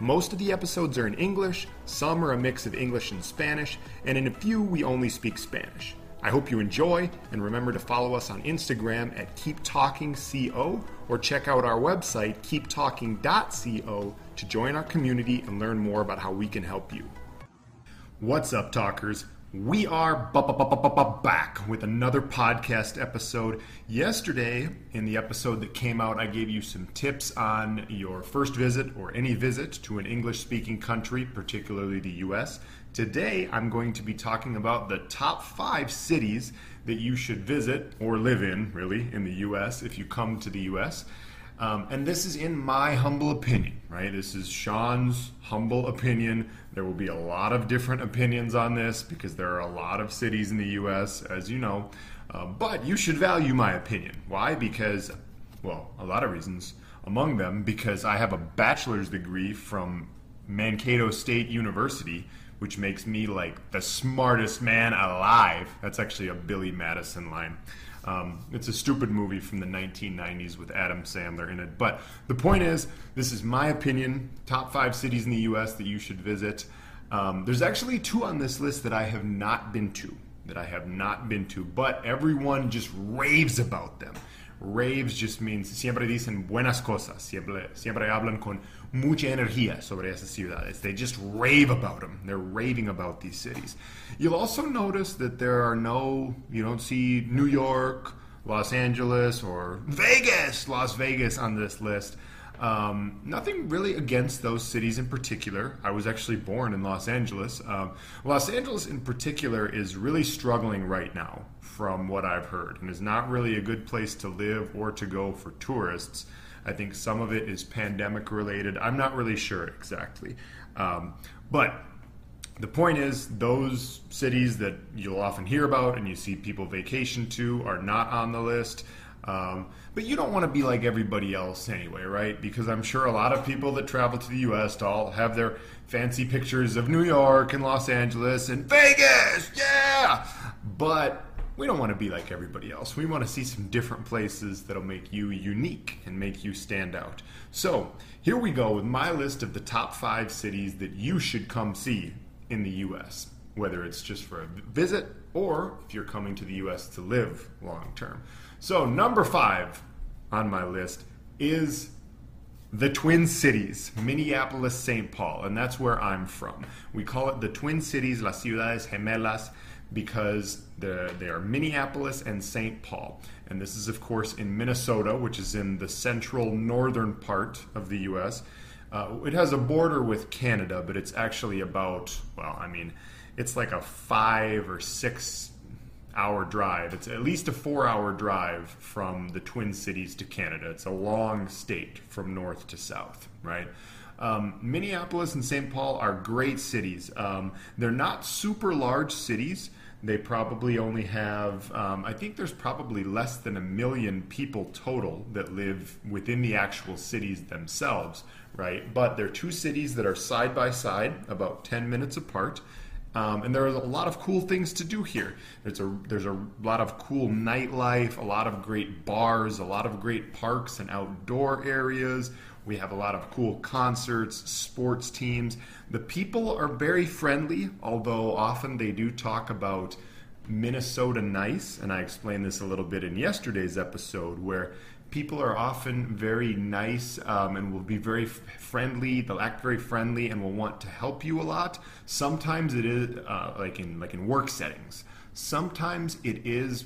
Most of the episodes are in English, some are a mix of English and Spanish, and in a few we only speak Spanish. I hope you enjoy, and remember to follow us on Instagram at KeepTalkingCO or check out our website, keeptalking.co, to join our community and learn more about how we can help you. What's up, talkers? We are back with another podcast episode. Yesterday, in the episode that came out, I gave you some tips on your first visit or any visit to an English speaking country, particularly the US. Today, I'm going to be talking about the top five cities that you should visit or live in, really, in the US if you come to the US. Um, and this is in my humble opinion, right? This is Sean's humble opinion. There will be a lot of different opinions on this because there are a lot of cities in the US, as you know. Uh, but you should value my opinion. Why? Because, well, a lot of reasons. Among them, because I have a bachelor's degree from Mankato State University, which makes me like the smartest man alive. That's actually a Billy Madison line. Um, it's a stupid movie from the 1990s with Adam Sandler in it. But the point is, this is my opinion. Top five cities in the U.S. that you should visit. Um, there's actually two on this list that I have not been to. That I have not been to, but everyone just raves about them. Raves just means siempre dicen buenas cosas, siempre, siempre hablan con mucha energía sobre esas ciudades. They just rave about them. They're raving about these cities. You'll also notice that there are no, you don't see New York, Los Angeles, or Vegas, Las Vegas on this list. Um, nothing really against those cities in particular. I was actually born in Los Angeles. Um, Los Angeles, in particular, is really struggling right now, from what I've heard, and is not really a good place to live or to go for tourists. I think some of it is pandemic related. I'm not really sure exactly. Um, but the point is, those cities that you'll often hear about and you see people vacation to are not on the list. Um, but you don't want to be like everybody else anyway, right? Because I'm sure a lot of people that travel to the U.S. all have their fancy pictures of New York and Los Angeles and Vegas, yeah. But we don't want to be like everybody else. We want to see some different places that'll make you unique and make you stand out. So here we go with my list of the top five cities that you should come see in the U.S., whether it's just for a visit or if you're coming to the U.S. to live long term. So, number five on my list is the Twin Cities, Minneapolis, St. Paul, and that's where I'm from. We call it the Twin Cities, Las Ciudades Gemelas, because they are Minneapolis and St. Paul. And this is, of course, in Minnesota, which is in the central northern part of the U.S. Uh, it has a border with Canada, but it's actually about, well, I mean, it's like a five or six hour drive. It's at least a four hour drive from the Twin Cities to Canada. It's a long state from north to south, right? Um, Minneapolis and St. Paul are great cities. Um, they're not super large cities. They probably only have, um, I think there's probably less than a million people total that live within the actual cities themselves, right? But they're two cities that are side by side, about 10 minutes apart. Um, and there are a lot of cool things to do here. There's a there's a lot of cool nightlife, a lot of great bars, a lot of great parks and outdoor areas. We have a lot of cool concerts, sports teams. The people are very friendly, although often they do talk about Minnesota nice, and I explained this a little bit in yesterday's episode, where people are often very nice um, and will be very f- friendly. They'll act very friendly and will want to help you a lot. Sometimes it is uh, like in like in work settings. Sometimes it is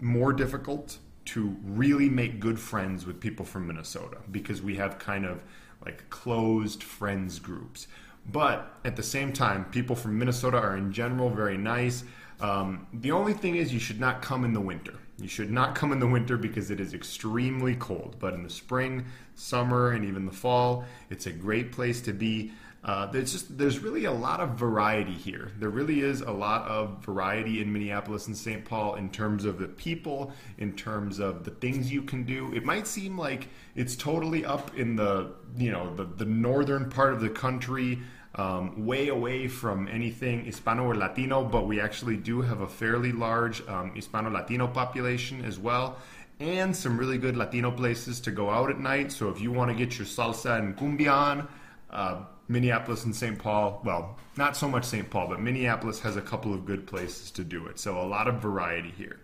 more difficult to really make good friends with people from Minnesota because we have kind of like closed friends groups. But at the same time, people from Minnesota are in general very nice. Um, the only thing is, you should not come in the winter. You should not come in the winter because it is extremely cold. But in the spring, summer, and even the fall, it's a great place to be. Uh, there's just there's really a lot of variety here. There really is a lot of variety in Minneapolis and St. Paul in terms of the people, in terms of the things you can do. It might seem like it's totally up in the you know the, the northern part of the country, um, way away from anything Hispano or Latino, but we actually do have a fairly large um, Hispano Latino population as well. And some really good Latino places to go out at night. So if you want to get your salsa and cumbia on, uh, Minneapolis and St. Paul, well, not so much St. Paul, but Minneapolis has a couple of good places to do it. So a lot of variety here.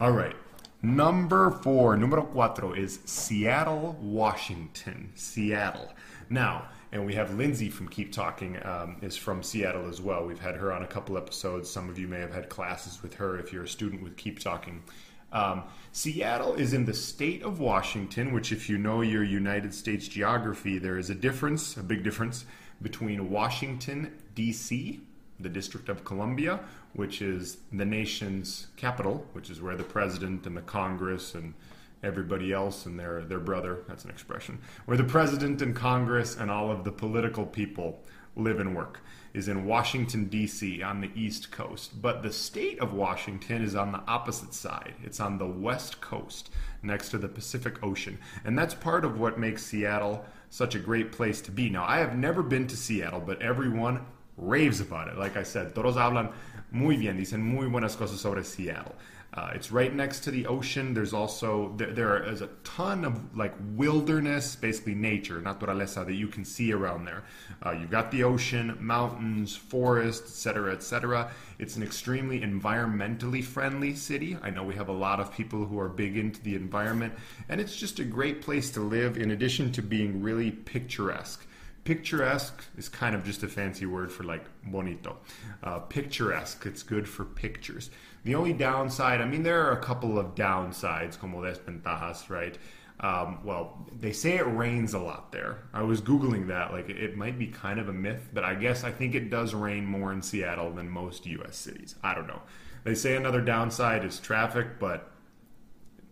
All right. Number four, numero cuatro, is Seattle, Washington. Seattle. Now, and we have Lindsay from Keep Talking um, is from Seattle as well. We've had her on a couple episodes. Some of you may have had classes with her if you're a student with Keep Talking. Um, Seattle is in the state of Washington, which, if you know your United States geography, there is a difference, a big difference, between Washington, D.C., the District of Columbia, which is the nation's capital, which is where the president and the Congress and everybody else and their, their brother, that's an expression, where the president and Congress and all of the political people live and work is in Washington, D.C., on the East Coast. But the state of Washington is on the opposite side. It's on the West Coast, next to the Pacific Ocean. And that's part of what makes Seattle such a great place to be. Now, I have never been to Seattle, but everyone raves about it. Like I said, todos hablan muy bien, dicen muy buenas cosas sobre Seattle. Uh, it's right next to the ocean. There's also there, there is a ton of like wilderness, basically nature, naturaleza that you can see around there. Uh, you've got the ocean, mountains, forests, etc., etc. It's an extremely environmentally friendly city. I know we have a lot of people who are big into the environment, and it's just a great place to live. In addition to being really picturesque picturesque is kind of just a fancy word for like bonito. Uh, picturesque, it's good for pictures. The only downside, I mean, there are a couple of downsides, como desventajas, right? Um, well, they say it rains a lot there. I was Googling that. Like, it might be kind of a myth, but I guess I think it does rain more in Seattle than most U.S. cities. I don't know. They say another downside is traffic, but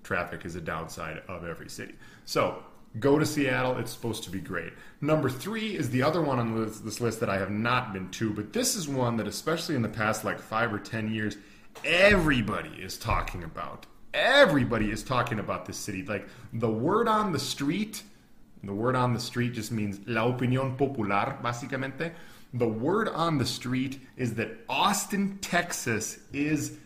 traffic is a downside of every city. So, Go to Seattle. It's supposed to be great. Number three is the other one on this, this list that I have not been to, but this is one that, especially in the past like five or ten years, everybody is talking about. Everybody is talking about this city. Like the word on the street, the word on the street just means la opinión popular, básicamente. The word on the street is that Austin, Texas is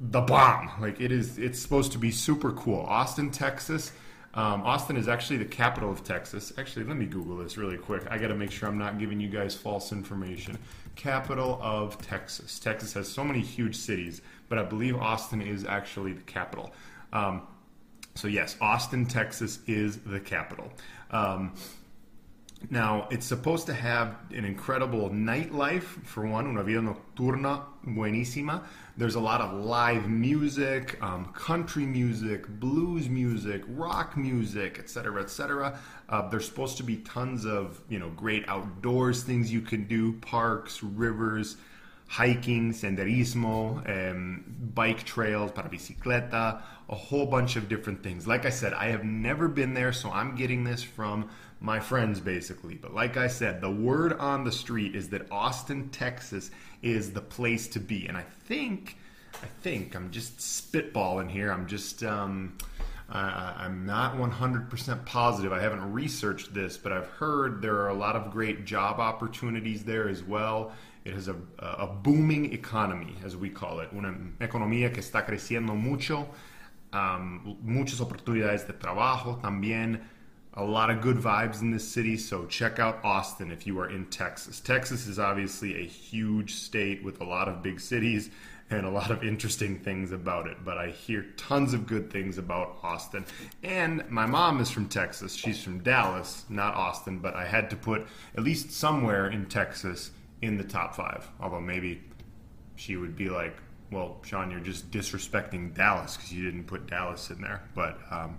the bomb. Like it is, it's supposed to be super cool. Austin, Texas um, Austin is actually the capital of Texas. Actually, let me Google this really quick. I got to make sure I'm not giving you guys false information. Capital of Texas. Texas has so many huge cities, but I believe Austin is actually the capital. Um, so, yes, Austin, Texas is the capital. Um, now, it's supposed to have an incredible nightlife, for one, una vida nocturna buenísima. There's a lot of live music, um, country music, blues music, rock music, etc., etc. Uh, there's supposed to be tons of, you know, great outdoors things you can do, parks, rivers, hiking, senderismo, um, bike trails para bicicleta, a whole bunch of different things. Like I said, I have never been there, so I'm getting this from my friends basically. But like I said, the word on the street is that Austin, Texas is the place to be. And I think, I think, I'm just spitballing here. I'm just, um, uh, I'm not 100% positive. I haven't researched this, but I've heard there are a lot of great job opportunities there as well. It has a, a booming economy, as we call it, una economía que está creciendo mucho, um, muchas oportunidades de trabajo también, a lot of good vibes in this city. So check out Austin if you are in Texas. Texas is obviously a huge state with a lot of big cities and a lot of interesting things about it. But I hear tons of good things about Austin. And my mom is from Texas. She's from Dallas, not Austin, but I had to put at least somewhere in Texas in the top five. Although maybe she would be like, well, Sean, you're just disrespecting Dallas because you didn't put Dallas in there. But um,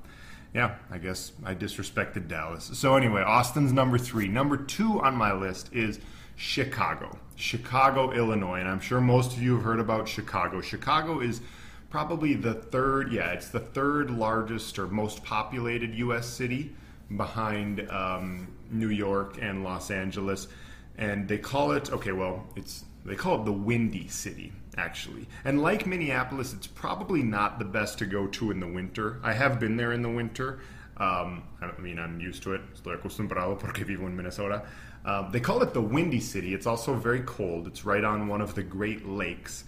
yeah, I guess I disrespected Dallas. So anyway, Austin's number three. Number two on my list is Chicago. Chicago, Illinois. And I'm sure most of you have heard about Chicago. Chicago is probably the third, yeah, it's the third largest or most populated U.S. city behind um, New York and Los Angeles, and they call it okay. Well, it's they call it the Windy City actually. And like Minneapolis, it's probably not the best to go to in the winter. I have been there in the winter. Um, I mean, I'm used to it. Estoy acostumbrado porque vivo en Minnesota. Um, they call it the Windy City. It's also very cold. It's right on one of the Great Lakes.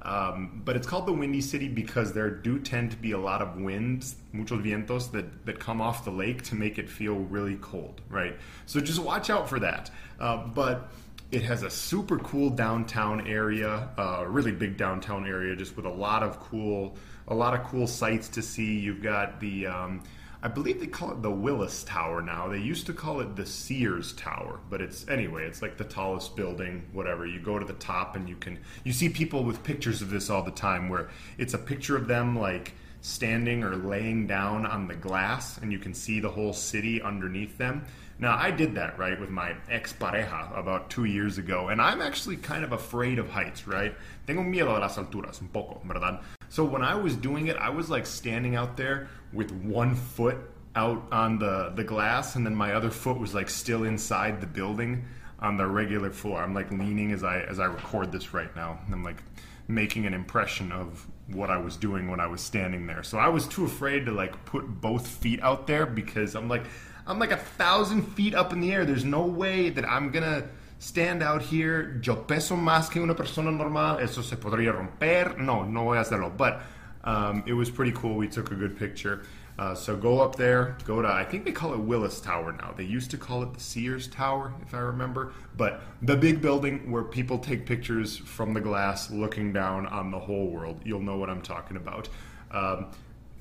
Um, but it's called the Windy City because there do tend to be a lot of winds, muchos vientos, that, that come off the lake to make it feel really cold, right? So just watch out for that. Uh, but it has a super cool downtown area, a uh, really big downtown area, just with a lot of cool, a lot of cool sights to see. You've got the, um, I believe they call it the Willis Tower now. They used to call it the Sears Tower, but it's anyway, it's like the tallest building. Whatever. You go to the top and you can, you see people with pictures of this all the time, where it's a picture of them like standing or laying down on the glass, and you can see the whole city underneath them now, I did that, right, with my ex pareja about two years ago, and I'm actually kind of afraid of heights, right? Tengo miedo a las alturas, un poco, ¿verdad? So when I was doing it, I was like standing out there with one foot out on the, the glass, and then my other foot was like still inside the building on the regular floor. I'm like leaning as I as I record this right now. I'm like making an impression of what I was doing when I was standing there. So I was too afraid to like put both feet out there because I'm like I'm like a thousand feet up in the air. There's no way that I'm gonna stand out here. Yo peso más que una persona normal. Eso se podría romper. No, no voy a hacerlo. But um, it was pretty cool. We took a good picture. Uh, so go up there, go to, I think they call it Willis Tower now. They used to call it the Sears Tower, if I remember. But the big building where people take pictures from the glass looking down on the whole world. You'll know what I'm talking about. Um,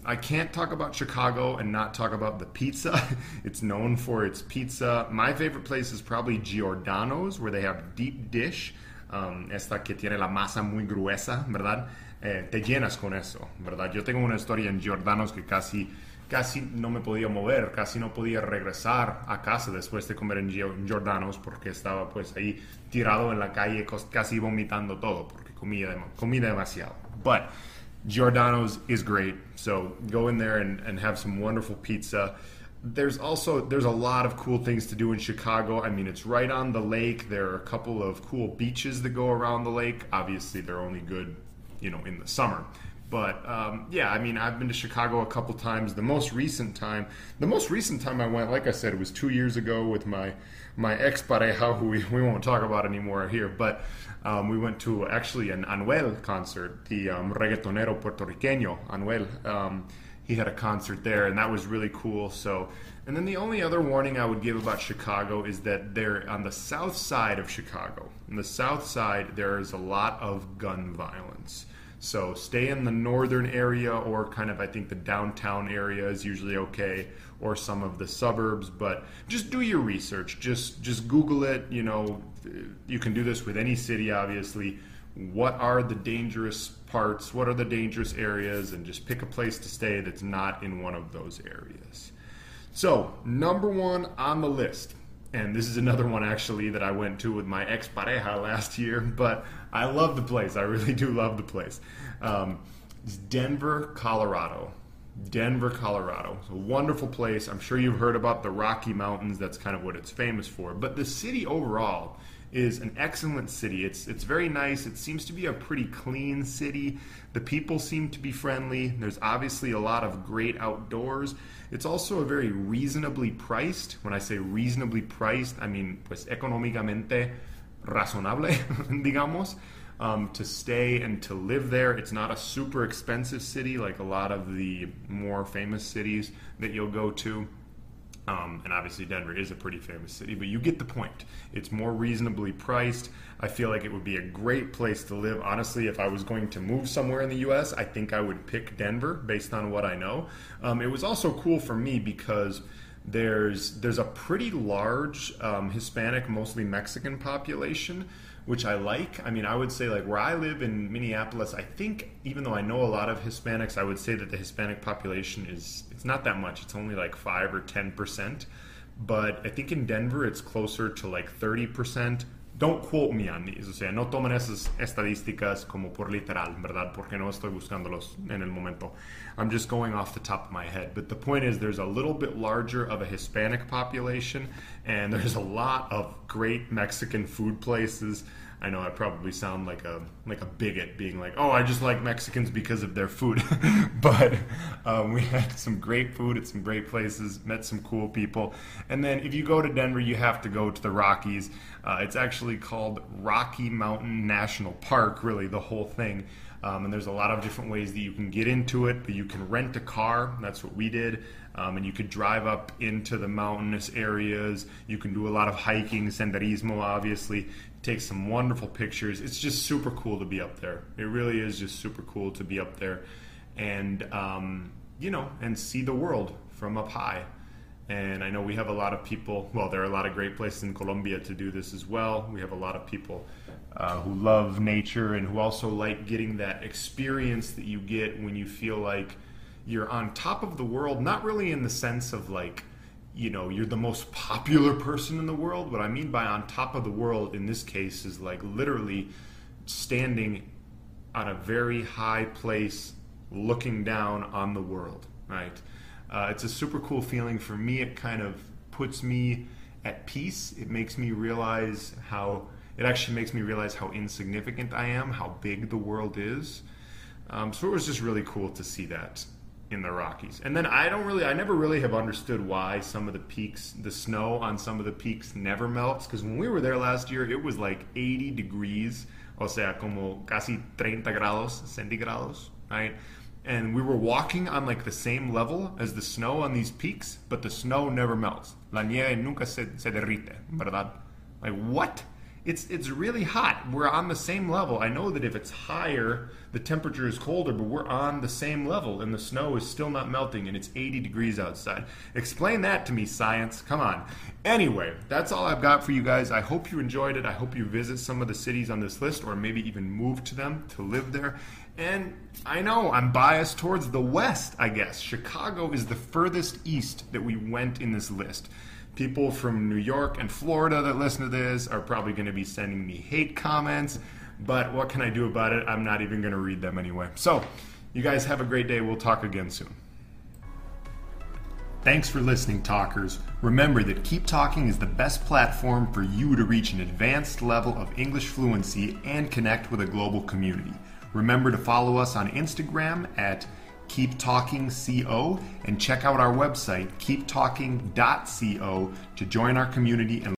I can't talk about Chicago and not talk about the pizza. it's known for its pizza. My favorite place is probably Giordano's, where they have deep dish. Um, esta que tiene la masa muy gruesa, ¿verdad? Eh, te llenas con eso, ¿verdad? Yo tengo una historia en Giordano's que casi, casi no me podía mover, casi no podía regresar a casa después de comer en Giordano's porque estaba pues ahí tirado en la calle casi vomitando todo porque comía, comía demasiado. But Giordano's is great, so go in there and, and have some wonderful pizza. There's also there's a lot of cool things to do in Chicago. I mean, it's right on the lake. There are a couple of cool beaches that go around the lake. Obviously, they're only good, you know, in the summer. But um, yeah, I mean, I've been to Chicago a couple times. The most recent time, the most recent time I went, like I said, it was two years ago with my my ex pareja, who we, we won't talk about anymore here. But um, we went to actually an Anuel concert, the um, reggaetonero puertorriqueño Anuel. Um, he had a concert there, and that was really cool. So, and then the only other warning I would give about Chicago is that they're on the south side of Chicago. On the south side, there is a lot of gun violence. So stay in the northern area or kind of I think the downtown area is usually okay or some of the suburbs, but just do your research. Just just Google it, you know, you can do this with any city obviously. What are the dangerous parts? What are the dangerous areas and just pick a place to stay that's not in one of those areas. So, number 1 on the list and this is another one actually that I went to with my ex pareja last year. But I love the place. I really do love the place. Um, it's Denver, Colorado. Denver, Colorado. It's a wonderful place. I'm sure you've heard about the Rocky Mountains. That's kind of what it's famous for. But the city overall is an excellent city. It's it's very nice. It seems to be a pretty clean city. The people seem to be friendly. There's obviously a lot of great outdoors. It's also a very reasonably priced. When I say reasonably priced, I mean pues económicamente razonable, digamos. Um, to stay and to live there. It's not a super expensive city like a lot of the more famous cities that you'll go to. Um, and obviously, Denver is a pretty famous city, but you get the point. It's more reasonably priced. I feel like it would be a great place to live. Honestly, if I was going to move somewhere in the U.S., I think I would pick Denver based on what I know. Um, it was also cool for me because there's there's a pretty large um, Hispanic, mostly Mexican population which I like. I mean, I would say like where I live in Minneapolis, I think even though I know a lot of Hispanics, I would say that the Hispanic population is it's not that much. It's only like 5 or 10%. But I think in Denver it's closer to like 30%, don't quote me on these, o sea, no tomen esas estadísticas como por literal, ¿verdad? Porque no estoy buscándolos en el momento. I'm just going off the top of my head. But the point is, there's a little bit larger of a Hispanic population, and there's a lot of great Mexican food places. I know I probably sound like a like a bigot, being like, "Oh, I just like Mexicans because of their food," but um, we had some great food at some great places, met some cool people, and then if you go to Denver, you have to go to the Rockies. Uh, it's actually called Rocky Mountain National Park, really the whole thing. Um, and there's a lot of different ways that you can get into it. But you can rent a car. That's what we did. Um, and you could drive up into the mountainous areas. You can do a lot of hiking, senderismo, obviously. Take some wonderful pictures. It's just super cool to be up there. It really is just super cool to be up there, and um, you know, and see the world from up high. And I know we have a lot of people. Well, there are a lot of great places in Colombia to do this as well. We have a lot of people uh, who love nature and who also like getting that experience that you get when you feel like you're on top of the world. Not really in the sense of like, you know, you're the most popular person in the world. What I mean by on top of the world in this case is like literally standing on a very high place looking down on the world, right? Uh, it's a super cool feeling for me. It kind of puts me at peace. It makes me realize how it actually makes me realize how insignificant I am, how big the world is. Um, so it was just really cool to see that in the Rockies. And then I don't really, I never really have understood why some of the peaks, the snow on some of the peaks never melts. Because when we were there last year, it was like 80 degrees, o sea, como casi 30 grados centigrados, right? and we were walking on like the same level as the snow on these peaks, but the snow never melts. La nieve nunca se, se derrite, ¿verdad? Like what? It's it's really hot. We're on the same level. I know that if it's higher, the temperature is colder, but we're on the same level and the snow is still not melting and it's 80 degrees outside. Explain that to me, science. Come on. Anyway, that's all I've got for you guys. I hope you enjoyed it. I hope you visit some of the cities on this list or maybe even move to them to live there. And I know I'm biased towards the West, I guess. Chicago is the furthest east that we went in this list. People from New York and Florida that listen to this are probably going to be sending me hate comments, but what can I do about it? I'm not even going to read them anyway. So, you guys have a great day. We'll talk again soon. Thanks for listening, talkers. Remember that Keep Talking is the best platform for you to reach an advanced level of English fluency and connect with a global community. Remember to follow us on Instagram at Keep Talking Co and check out our website keeptalking.co to join our community and